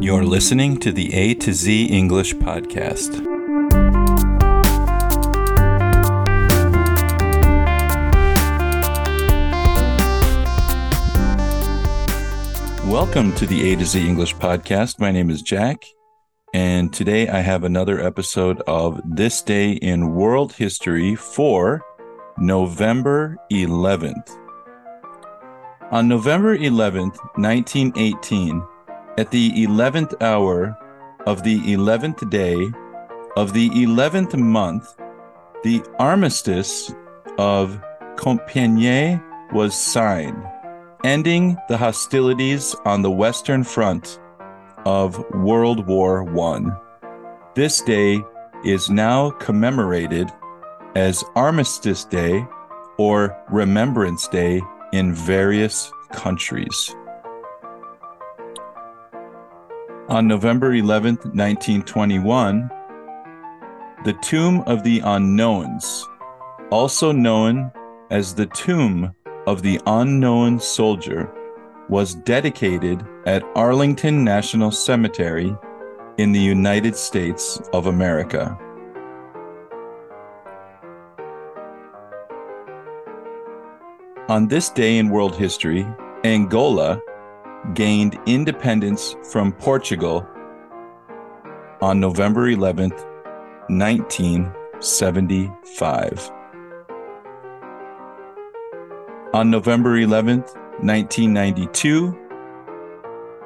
You're listening to the A to Z English Podcast. Welcome to the A to Z English Podcast. My name is Jack, and today I have another episode of This Day in World History for November 11th. On November 11th, 1918, at the 11th hour of the 11th day of the 11th month, the armistice of Compiègne was signed, ending the hostilities on the Western Front of World War I. This day is now commemorated as Armistice Day or Remembrance Day in various countries. On November 11, 1921, the Tomb of the Unknowns, also known as the Tomb of the Unknown Soldier, was dedicated at Arlington National Cemetery in the United States of America. On this day in world history, Angola gained independence from Portugal on November 11th, 1975. On November 11th, 1992,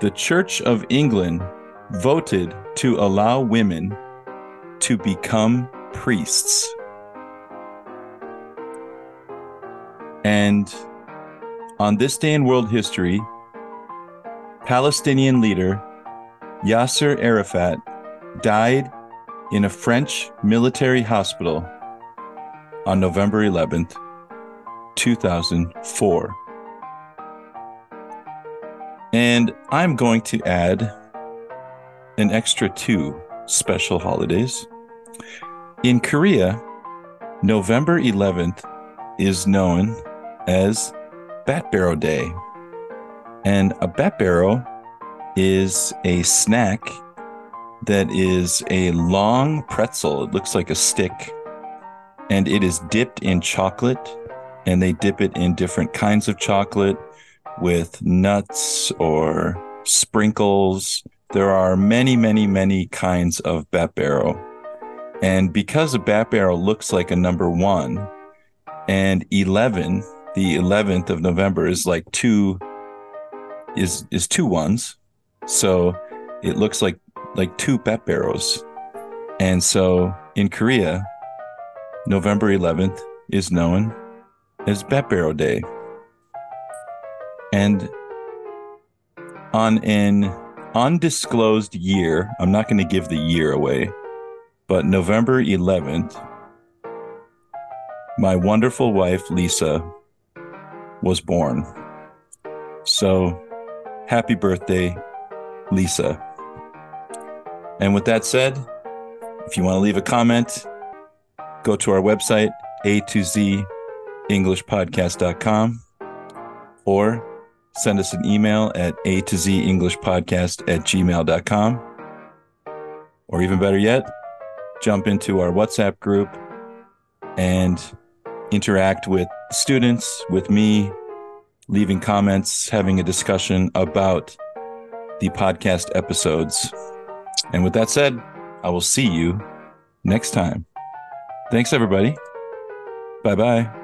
the Church of England voted to allow women to become priests. And on this day in world history, Palestinian leader Yasser Arafat died in a French military hospital on November 11th, 2004. And I'm going to add an extra two special holidays. In Korea, November 11th is known as Pepero Day. And a Pepero is a snack that is a long pretzel. It looks like a stick, and it is dipped in chocolate. And they dip it in different kinds of chocolate with nuts or sprinkles. There are many, many, many kinds of Pepero. And because a Pepero looks like a number one, and 11, the 11th of November is like two is is two ones. So it looks like like two Peperos. And so in Korea, November 11th is known as Pepero Day. And on an undisclosed year, I'm not going to give the year away, but November 11th, my wonderful wife, Lisa, was born. So happy birthday, Lisa. And with that said, if you want to leave a comment, go to our website, A to Z EnglishPodcast.com, or send us an email at A to Z English Podcast at gmail.com. Or even better yet, jump into our WhatsApp group and interact with students, with me, leaving comments, having a discussion about the podcast episodes. And with that said, I will see you next time. Thanks, everybody. Bye bye.